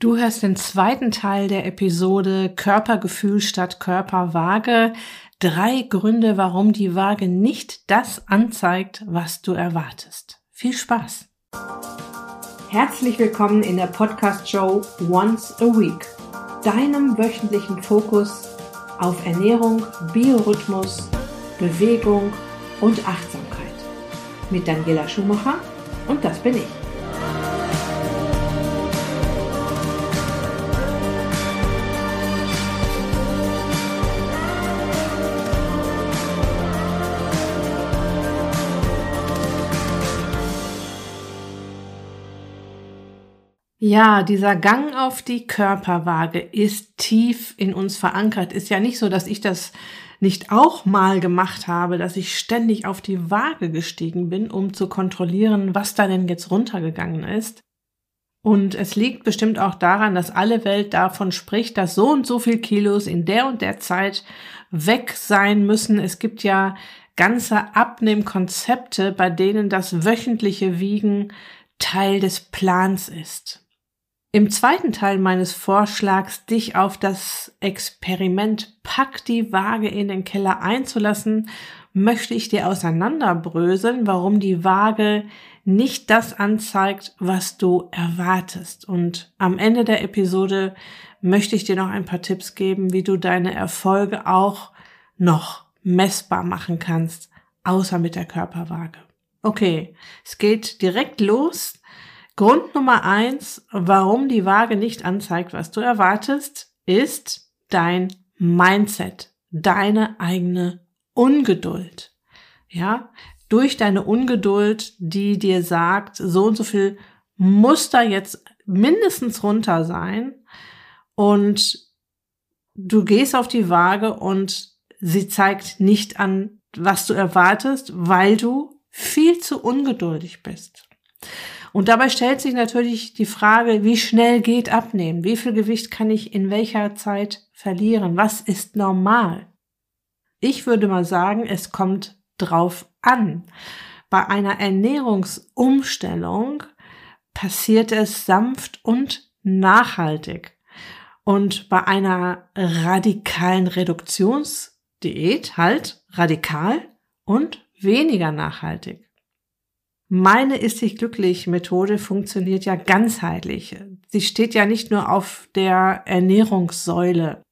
Du hörst den zweiten Teil der Episode Körpergefühl statt Körperwaage. Drei Gründe, warum die Waage nicht das anzeigt, was du erwartest. Viel Spaß! Herzlich willkommen in der Podcast-Show Once a Week, deinem wöchentlichen Fokus auf Ernährung, Biorhythmus, Bewegung und Achtsamkeit. Mit Daniela Schumacher und das bin ich. Ja, dieser Gang auf die Körperwaage ist tief in uns verankert. Ist ja nicht so, dass ich das nicht auch mal gemacht habe, dass ich ständig auf die Waage gestiegen bin, um zu kontrollieren, was da denn jetzt runtergegangen ist. Und es liegt bestimmt auch daran, dass alle Welt davon spricht, dass so und so viel Kilos in der und der Zeit weg sein müssen. Es gibt ja ganze Abnehmkonzepte, bei denen das wöchentliche Wiegen Teil des Plans ist. Im zweiten Teil meines Vorschlags, dich auf das Experiment Pack die Waage in den Keller einzulassen, möchte ich dir auseinanderbröseln, warum die Waage nicht das anzeigt, was du erwartest. Und am Ende der Episode möchte ich dir noch ein paar Tipps geben, wie du deine Erfolge auch noch messbar machen kannst, außer mit der Körperwaage. Okay, es geht direkt los. Grund Nummer eins, warum die Waage nicht anzeigt, was du erwartest, ist dein Mindset, deine eigene Ungeduld. Ja, durch deine Ungeduld, die dir sagt, so und so viel muss da jetzt mindestens runter sein und du gehst auf die Waage und sie zeigt nicht an, was du erwartest, weil du viel zu ungeduldig bist. Und dabei stellt sich natürlich die Frage, wie schnell geht abnehmen? Wie viel Gewicht kann ich in welcher Zeit verlieren? Was ist normal? Ich würde mal sagen, es kommt drauf an. Bei einer Ernährungsumstellung passiert es sanft und nachhaltig. Und bei einer radikalen Reduktionsdiät halt radikal und weniger nachhaltig. Meine Ist dich glücklich Methode funktioniert ja ganzheitlich. Sie steht ja nicht nur auf der Ernährungssäule.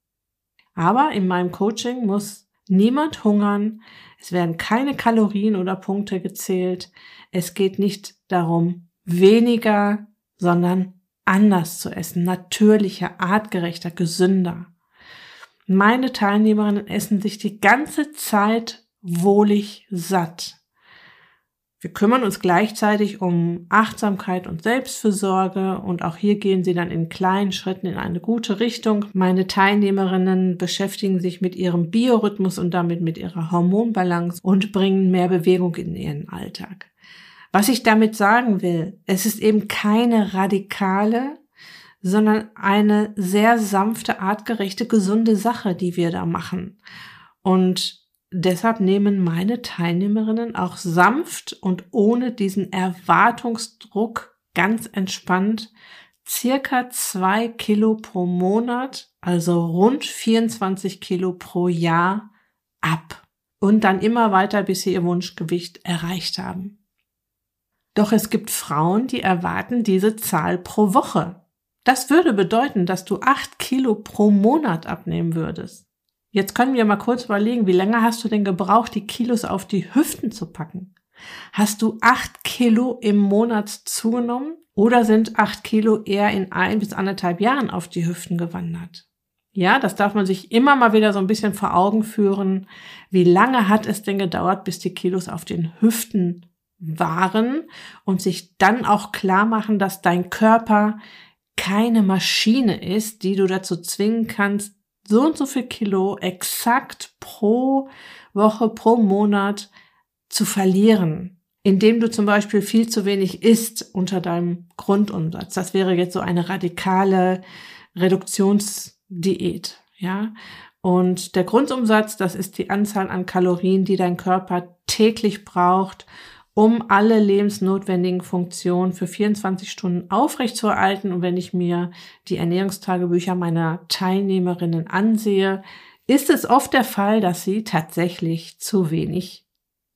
Aber in meinem Coaching muss niemand hungern. Es werden keine Kalorien oder Punkte gezählt. Es geht nicht darum, weniger, sondern anders zu essen, natürlicher, artgerechter, gesünder. Meine Teilnehmerinnen essen sich die ganze Zeit wohlig satt. Wir kümmern uns gleichzeitig um Achtsamkeit und Selbstfürsorge und auch hier gehen sie dann in kleinen Schritten in eine gute Richtung. Meine Teilnehmerinnen beschäftigen sich mit ihrem Biorhythmus und damit mit ihrer Hormonbalance und bringen mehr Bewegung in ihren Alltag. Was ich damit sagen will, es ist eben keine radikale, sondern eine sehr sanfte, artgerechte, gesunde Sache, die wir da machen. Und Deshalb nehmen meine Teilnehmerinnen auch sanft und ohne diesen Erwartungsdruck ganz entspannt circa zwei Kilo pro Monat, also rund 24 Kilo pro Jahr ab und dann immer weiter, bis sie ihr Wunschgewicht erreicht haben. Doch es gibt Frauen, die erwarten diese Zahl pro Woche. Das würde bedeuten, dass du acht Kilo pro Monat abnehmen würdest. Jetzt können wir mal kurz überlegen, wie lange hast du denn gebraucht, die Kilos auf die Hüften zu packen? Hast du acht Kilo im Monat zugenommen oder sind acht Kilo eher in ein bis anderthalb Jahren auf die Hüften gewandert? Ja, das darf man sich immer mal wieder so ein bisschen vor Augen führen. Wie lange hat es denn gedauert, bis die Kilos auf den Hüften waren und sich dann auch klar machen, dass dein Körper keine Maschine ist, die du dazu zwingen kannst, so und so viel Kilo exakt pro Woche, pro Monat zu verlieren, indem du zum Beispiel viel zu wenig isst unter deinem Grundumsatz. Das wäre jetzt so eine radikale Reduktionsdiät, ja. Und der Grundumsatz, das ist die Anzahl an Kalorien, die dein Körper täglich braucht, um alle lebensnotwendigen Funktionen für 24 Stunden aufrechtzuerhalten. Und wenn ich mir die Ernährungstagebücher meiner Teilnehmerinnen ansehe, ist es oft der Fall, dass sie tatsächlich zu wenig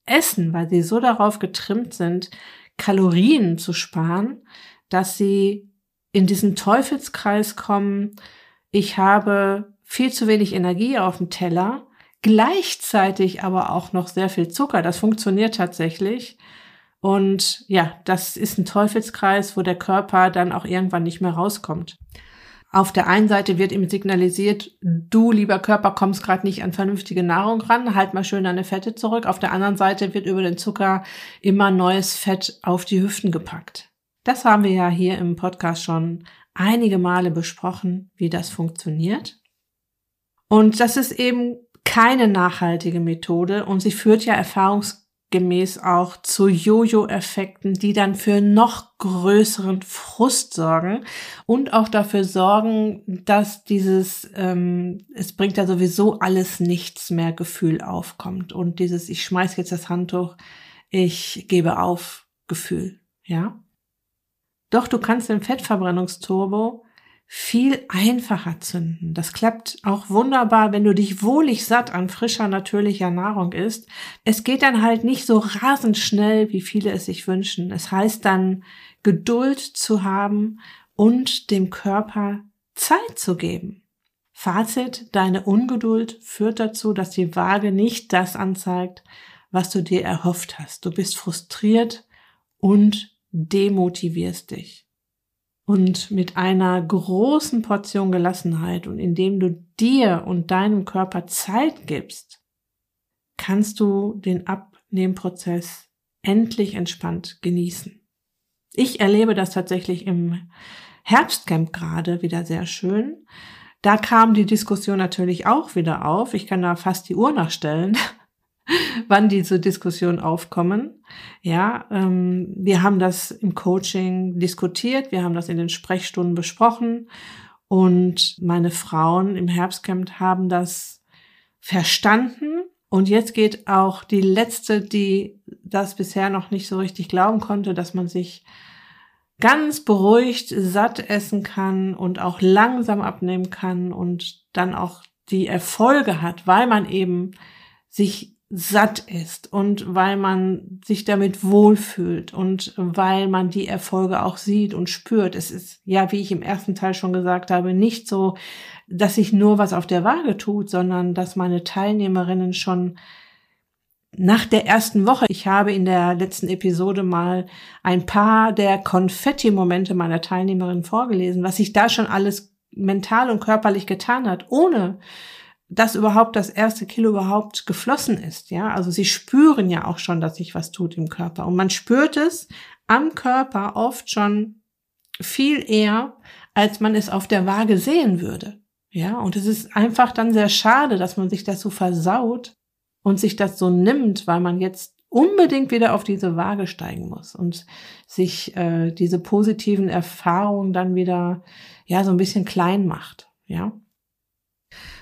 essen, weil sie so darauf getrimmt sind, Kalorien zu sparen, dass sie in diesen Teufelskreis kommen. Ich habe viel zu wenig Energie auf dem Teller, gleichzeitig aber auch noch sehr viel Zucker. Das funktioniert tatsächlich. Und ja, das ist ein Teufelskreis, wo der Körper dann auch irgendwann nicht mehr rauskommt. Auf der einen Seite wird ihm signalisiert, du lieber Körper kommst gerade nicht an vernünftige Nahrung ran, halt mal schön deine Fette zurück. Auf der anderen Seite wird über den Zucker immer neues Fett auf die Hüften gepackt. Das haben wir ja hier im Podcast schon einige Male besprochen, wie das funktioniert. Und das ist eben keine nachhaltige Methode und sie führt ja erfahrungs gemäß auch zu Jojo-Effekten, die dann für noch größeren Frust sorgen und auch dafür sorgen, dass dieses ähm, es bringt ja sowieso alles nichts mehr Gefühl aufkommt und dieses ich schmeiß jetzt das Handtuch, ich gebe auf Gefühl, ja. Doch du kannst den Fettverbrennungsturbo viel einfacher zünden. Das klappt auch wunderbar, wenn du dich wohlig satt an frischer, natürlicher Nahrung isst. Es geht dann halt nicht so rasend schnell, wie viele es sich wünschen. Es heißt dann, Geduld zu haben und dem Körper Zeit zu geben. Fazit, deine Ungeduld führt dazu, dass die Waage nicht das anzeigt, was du dir erhofft hast. Du bist frustriert und demotivierst dich und mit einer großen Portion Gelassenheit und indem du dir und deinem Körper Zeit gibst, kannst du den Abnehmprozess endlich entspannt genießen. Ich erlebe das tatsächlich im Herbstcamp gerade wieder sehr schön. Da kam die Diskussion natürlich auch wieder auf. Ich kann da fast die Uhr nachstellen, wann diese Diskussionen aufkommen. Ja, ähm, wir haben das im Coaching diskutiert, wir haben das in den Sprechstunden besprochen und meine Frauen im Herbstcamp haben das verstanden. Und jetzt geht auch die letzte, die das bisher noch nicht so richtig glauben konnte, dass man sich ganz beruhigt satt essen kann und auch langsam abnehmen kann und dann auch die Erfolge hat, weil man eben sich satt ist und weil man sich damit wohlfühlt und weil man die Erfolge auch sieht und spürt. Es ist ja, wie ich im ersten Teil schon gesagt habe, nicht so, dass sich nur was auf der Waage tut, sondern dass meine Teilnehmerinnen schon nach der ersten Woche, ich habe in der letzten Episode mal ein paar der Konfetti-Momente meiner Teilnehmerinnen vorgelesen, was sich da schon alles mental und körperlich getan hat, ohne dass überhaupt das erste Kilo überhaupt geflossen ist, ja. Also sie spüren ja auch schon, dass sich was tut im Körper. Und man spürt es am Körper oft schon viel eher, als man es auf der Waage sehen würde. Ja, und es ist einfach dann sehr schade, dass man sich das so versaut und sich das so nimmt, weil man jetzt unbedingt wieder auf diese Waage steigen muss und sich äh, diese positiven Erfahrungen dann wieder ja so ein bisschen klein macht. Ja,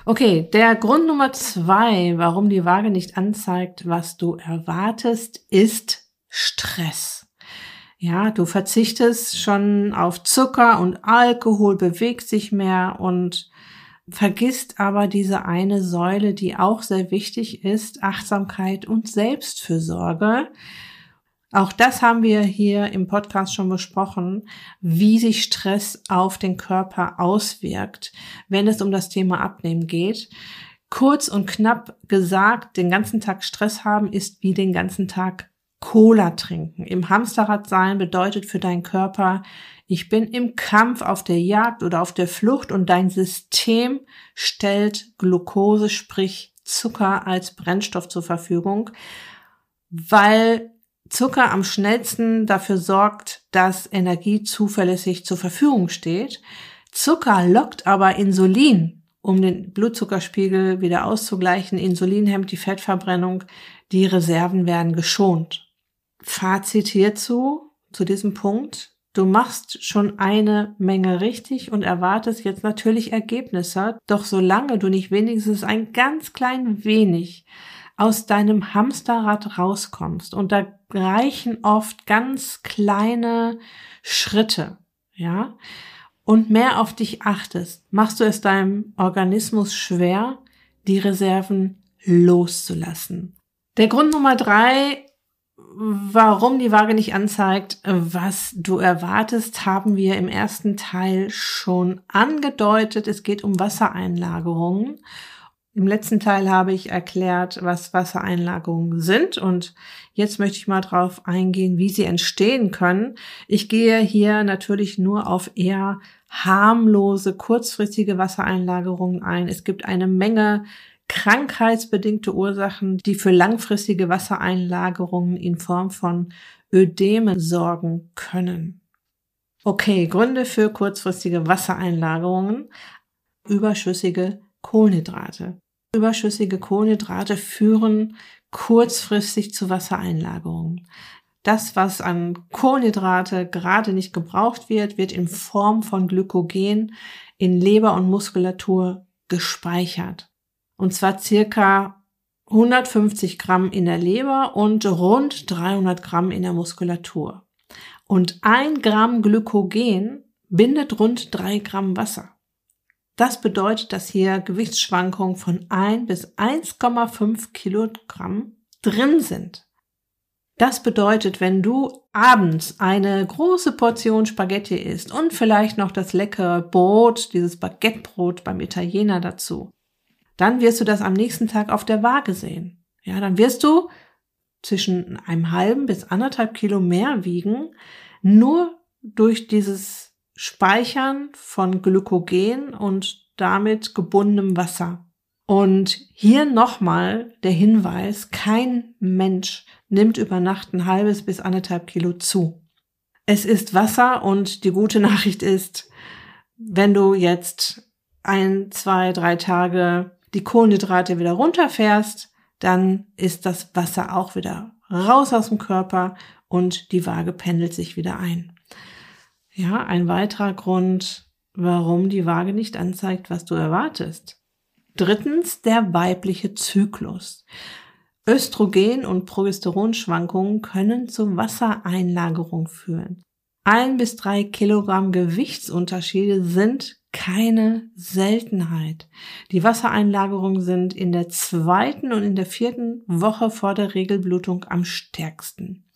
Okay, der Grund Nummer zwei, warum die Waage nicht anzeigt, was du erwartest, ist Stress. Ja, du verzichtest schon auf Zucker und Alkohol, bewegst sich mehr und vergisst aber diese eine Säule, die auch sehr wichtig ist, Achtsamkeit und Selbstfürsorge. Auch das haben wir hier im Podcast schon besprochen, wie sich Stress auf den Körper auswirkt, wenn es um das Thema Abnehmen geht. Kurz und knapp gesagt, den ganzen Tag Stress haben ist wie den ganzen Tag Cola trinken. Im Hamsterrad sein bedeutet für deinen Körper, ich bin im Kampf auf der Jagd oder auf der Flucht und dein System stellt Glucose, sprich Zucker als Brennstoff zur Verfügung, weil Zucker am schnellsten dafür sorgt, dass Energie zuverlässig zur Verfügung steht. Zucker lockt aber Insulin, um den Blutzuckerspiegel wieder auszugleichen. Insulin hemmt die Fettverbrennung, die Reserven werden geschont. Fazit hierzu, zu diesem Punkt. Du machst schon eine Menge richtig und erwartest jetzt natürlich Ergebnisse, doch solange du nicht wenigstens ein ganz klein wenig aus deinem Hamsterrad rauskommst. Und da reichen oft ganz kleine Schritte, ja, und mehr auf dich achtest, machst du es deinem Organismus schwer, die Reserven loszulassen. Der Grund Nummer drei, warum die Waage nicht anzeigt, was du erwartest, haben wir im ersten Teil schon angedeutet. Es geht um Wassereinlagerungen. Im letzten Teil habe ich erklärt, was Wassereinlagerungen sind und jetzt möchte ich mal drauf eingehen, wie sie entstehen können. Ich gehe hier natürlich nur auf eher harmlose, kurzfristige Wassereinlagerungen ein. Es gibt eine Menge krankheitsbedingte Ursachen, die für langfristige Wassereinlagerungen in Form von Ödeme sorgen können. Okay, Gründe für kurzfristige Wassereinlagerungen. Überschüssige Kohlenhydrate. Überschüssige Kohlenhydrate führen kurzfristig zu Wassereinlagerungen. Das, was an Kohlenhydrate gerade nicht gebraucht wird, wird in Form von Glykogen in Leber und Muskulatur gespeichert. Und zwar circa 150 Gramm in der Leber und rund 300 Gramm in der Muskulatur. Und ein Gramm Glykogen bindet rund drei Gramm Wasser. Das bedeutet, dass hier Gewichtsschwankungen von 1 bis 1,5 Kilogramm drin sind. Das bedeutet, wenn du abends eine große Portion Spaghetti isst und vielleicht noch das leckere Brot, dieses Baguettebrot beim Italiener dazu, dann wirst du das am nächsten Tag auf der Waage sehen. Ja, dann wirst du zwischen einem halben bis anderthalb Kilo mehr wiegen, nur durch dieses Speichern von Glykogen und damit gebundenem Wasser. Und hier nochmal der Hinweis, kein Mensch nimmt über Nacht ein halbes bis anderthalb Kilo zu. Es ist Wasser und die gute Nachricht ist, wenn du jetzt ein, zwei, drei Tage die Kohlenhydrate wieder runterfährst, dann ist das Wasser auch wieder raus aus dem Körper und die Waage pendelt sich wieder ein. Ja, ein weiterer Grund, warum die Waage nicht anzeigt, was du erwartest. Drittens, der weibliche Zyklus. Östrogen- und Progesteronschwankungen können zu Wassereinlagerung führen. Ein bis drei Kilogramm Gewichtsunterschiede sind keine Seltenheit. Die Wassereinlagerungen sind in der zweiten und in der vierten Woche vor der Regelblutung am stärksten.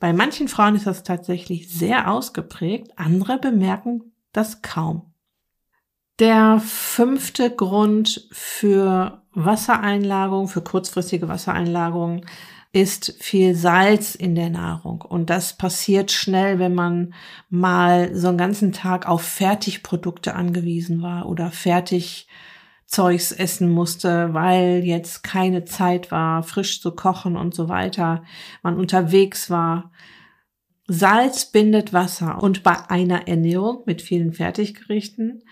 Bei manchen Frauen ist das tatsächlich sehr ausgeprägt, andere bemerken das kaum. Der fünfte Grund für Wassereinlagerung, für kurzfristige Wassereinlagerung ist viel Salz in der Nahrung. Und das passiert schnell, wenn man mal so einen ganzen Tag auf Fertigprodukte angewiesen war oder fertig Zeugs essen musste, weil jetzt keine Zeit war, frisch zu kochen und so weiter, man unterwegs war. Salz bindet Wasser und bei einer Ernährung mit vielen Fertiggerichten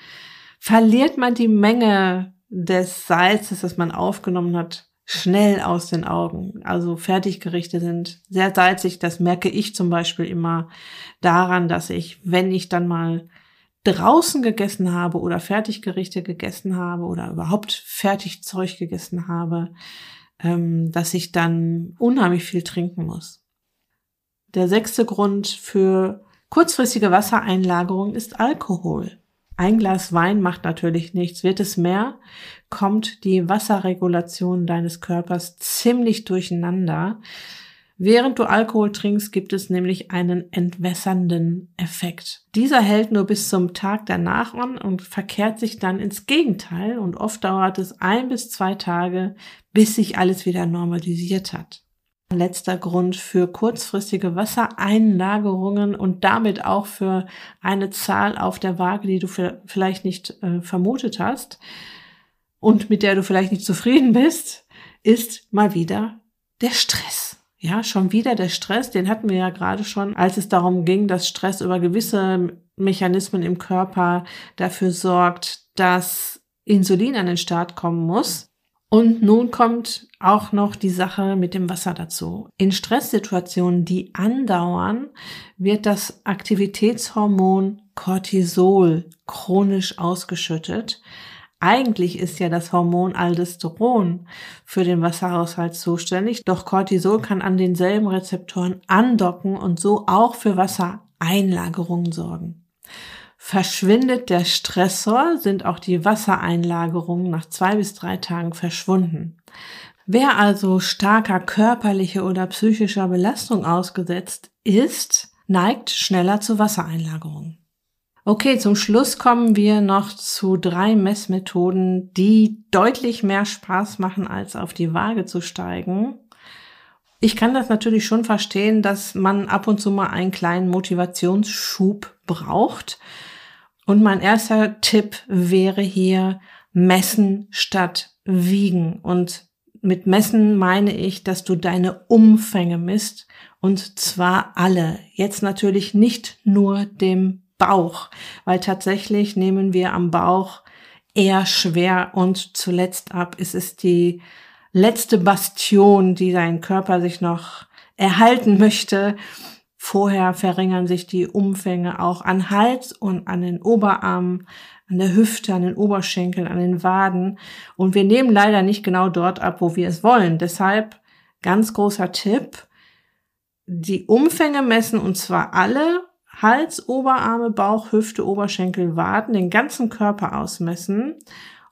verliert man die Menge des Salzes, das man aufgenommen hat, schnell aus den Augen. Also Fertiggerichte sind sehr salzig. Das merke ich zum Beispiel immer daran, dass ich, wenn ich dann mal draußen gegessen habe oder Fertiggerichte gegessen habe oder überhaupt Fertigzeug gegessen habe, ähm, dass ich dann unheimlich viel trinken muss. Der sechste Grund für kurzfristige Wassereinlagerung ist Alkohol. Ein Glas Wein macht natürlich nichts. Wird es mehr, kommt die Wasserregulation deines Körpers ziemlich durcheinander. Während du Alkohol trinkst, gibt es nämlich einen entwässernden Effekt. Dieser hält nur bis zum Tag danach an und verkehrt sich dann ins Gegenteil und oft dauert es ein bis zwei Tage, bis sich alles wieder normalisiert hat. Letzter Grund für kurzfristige Wassereinlagerungen und damit auch für eine Zahl auf der Waage, die du vielleicht nicht äh, vermutet hast und mit der du vielleicht nicht zufrieden bist, ist mal wieder der Stress. Ja, schon wieder der Stress, den hatten wir ja gerade schon, als es darum ging, dass Stress über gewisse Mechanismen im Körper dafür sorgt, dass Insulin an den Start kommen muss. Und nun kommt auch noch die Sache mit dem Wasser dazu. In Stresssituationen, die andauern, wird das Aktivitätshormon Cortisol chronisch ausgeschüttet. Eigentlich ist ja das Hormon Aldosteron für den Wasserhaushalt zuständig, doch Cortisol kann an denselben Rezeptoren andocken und so auch für Wassereinlagerungen sorgen. Verschwindet der Stressor, sind auch die Wassereinlagerungen nach zwei bis drei Tagen verschwunden. Wer also starker körperlicher oder psychischer Belastung ausgesetzt ist, neigt schneller zu Wassereinlagerungen. Okay, zum Schluss kommen wir noch zu drei Messmethoden, die deutlich mehr Spaß machen, als auf die Waage zu steigen. Ich kann das natürlich schon verstehen, dass man ab und zu mal einen kleinen Motivationsschub braucht. Und mein erster Tipp wäre hier messen statt wiegen. Und mit messen meine ich, dass du deine Umfänge misst und zwar alle. Jetzt natürlich nicht nur dem Bauch, weil tatsächlich nehmen wir am Bauch eher schwer und zuletzt ab. Es ist die letzte Bastion, die dein Körper sich noch erhalten möchte. Vorher verringern sich die Umfänge auch an Hals und an den Oberarmen, an der Hüfte, an den Oberschenkeln, an den Waden. Und wir nehmen leider nicht genau dort ab, wo wir es wollen. Deshalb ganz großer Tipp, die Umfänge messen und zwar alle Hals, Oberarme, Bauch, Hüfte, Oberschenkel, Waden, den ganzen Körper ausmessen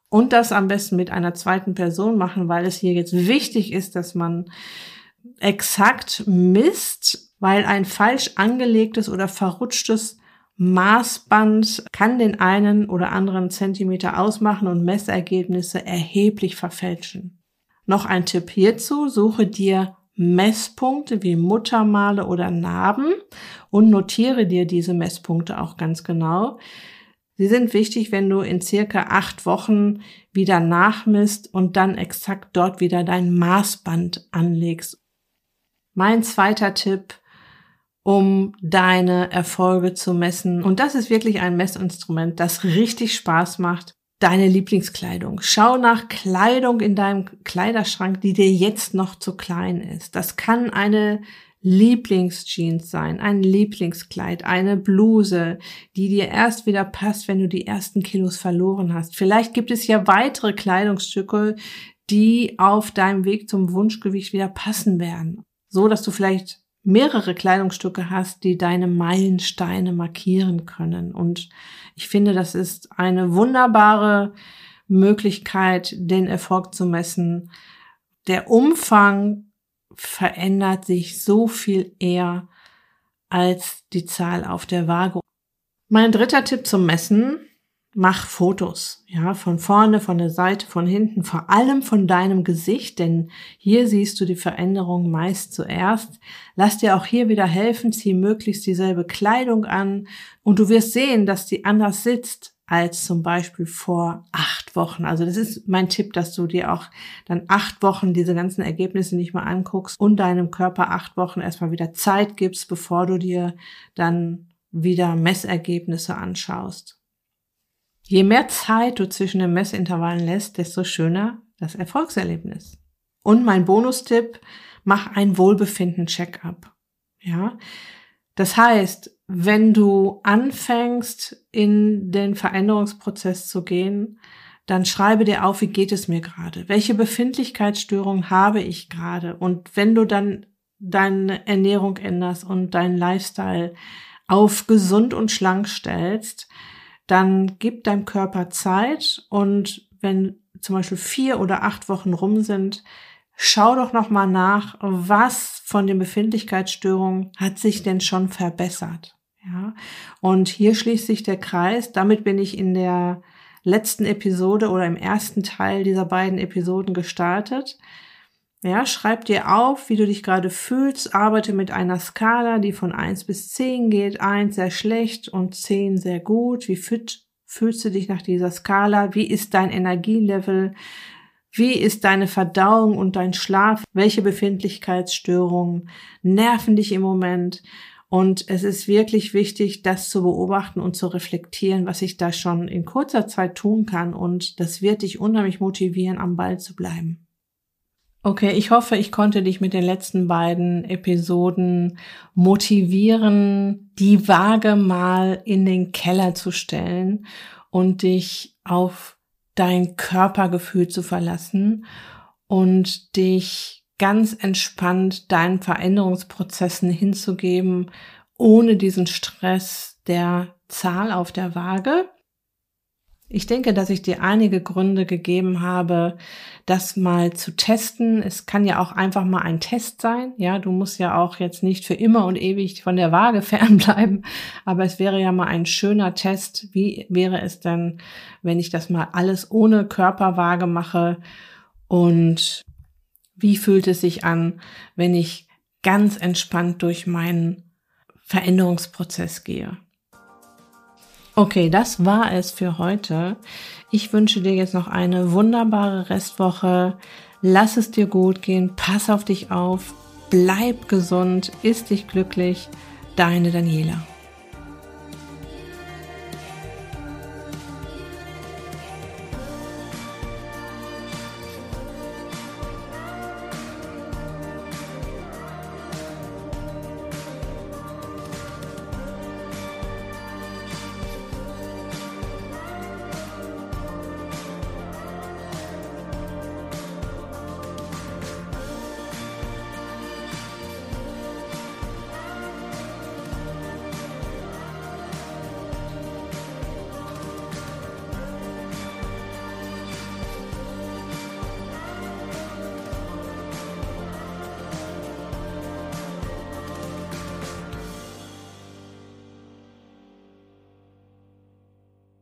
und das am besten mit einer zweiten Person machen, weil es hier jetzt wichtig ist, dass man exakt misst, weil ein falsch angelegtes oder verrutschtes Maßband kann den einen oder anderen Zentimeter ausmachen und Messergebnisse erheblich verfälschen. Noch ein Tipp hierzu, suche dir Messpunkte wie Muttermale oder Narben und notiere dir diese Messpunkte auch ganz genau. Sie sind wichtig, wenn du in circa acht Wochen wieder nachmisst und dann exakt dort wieder dein Maßband anlegst. Mein zweiter Tipp, um deine Erfolge zu messen. Und das ist wirklich ein Messinstrument, das richtig Spaß macht. Deine Lieblingskleidung. Schau nach Kleidung in deinem Kleiderschrank, die dir jetzt noch zu klein ist. Das kann eine Lieblingsjeans sein, ein Lieblingskleid, eine Bluse, die dir erst wieder passt, wenn du die ersten Kilos verloren hast. Vielleicht gibt es ja weitere Kleidungsstücke, die auf deinem Weg zum Wunschgewicht wieder passen werden. So, dass du vielleicht mehrere Kleidungsstücke hast, die deine Meilensteine markieren können. Und ich finde, das ist eine wunderbare Möglichkeit, den Erfolg zu messen. Der Umfang verändert sich so viel eher als die Zahl auf der Waage. Mein dritter Tipp zum Messen mach Fotos, ja, von vorne, von der Seite, von hinten, vor allem von deinem Gesicht, denn hier siehst du die Veränderung meist zuerst. Lass dir auch hier wieder helfen, zieh möglichst dieselbe Kleidung an und du wirst sehen, dass die anders sitzt als zum Beispiel vor acht Wochen. Also das ist mein Tipp, dass du dir auch dann acht Wochen diese ganzen Ergebnisse nicht mal anguckst und deinem Körper acht Wochen erstmal wieder Zeit gibst, bevor du dir dann wieder Messergebnisse anschaust. Je mehr Zeit du zwischen den Messintervallen lässt, desto schöner das Erfolgserlebnis. Und mein Bonustipp, mach ein Wohlbefinden-Check-up. Ja. Das heißt, wenn du anfängst, in den Veränderungsprozess zu gehen, dann schreibe dir auf, wie geht es mir gerade? Welche Befindlichkeitsstörungen habe ich gerade? Und wenn du dann deine Ernährung änderst und deinen Lifestyle auf gesund und schlank stellst, dann gib deinem Körper Zeit und wenn zum Beispiel vier oder acht Wochen rum sind, schau doch noch mal nach, was von den Befindlichkeitsstörungen hat sich denn schon verbessert. Ja, und hier schließt sich der Kreis. Damit bin ich in der letzten Episode oder im ersten Teil dieser beiden Episoden gestartet. Ja, schreib dir auf, wie du dich gerade fühlst, arbeite mit einer Skala, die von eins bis zehn geht. eins sehr schlecht und zehn sehr gut. Wie fit fühlst du dich nach dieser Skala? Wie ist dein Energielevel? Wie ist deine Verdauung und dein Schlaf? Welche Befindlichkeitsstörungen nerven dich im Moment? Und es ist wirklich wichtig, das zu beobachten und zu reflektieren, was ich da schon in kurzer Zeit tun kann. Und das wird dich unheimlich motivieren, am Ball zu bleiben. Okay, ich hoffe, ich konnte dich mit den letzten beiden Episoden motivieren, die Waage mal in den Keller zu stellen und dich auf dein Körpergefühl zu verlassen und dich ganz entspannt deinen Veränderungsprozessen hinzugeben, ohne diesen Stress der Zahl auf der Waage. Ich denke, dass ich dir einige Gründe gegeben habe, das mal zu testen. Es kann ja auch einfach mal ein Test sein. Ja, du musst ja auch jetzt nicht für immer und ewig von der Waage fernbleiben. Aber es wäre ja mal ein schöner Test. Wie wäre es denn, wenn ich das mal alles ohne Körperwaage mache? Und wie fühlt es sich an, wenn ich ganz entspannt durch meinen Veränderungsprozess gehe? Okay, das war es für heute. Ich wünsche dir jetzt noch eine wunderbare Restwoche. Lass es dir gut gehen, pass auf dich auf, bleib gesund, ist dich glücklich. Deine Daniela.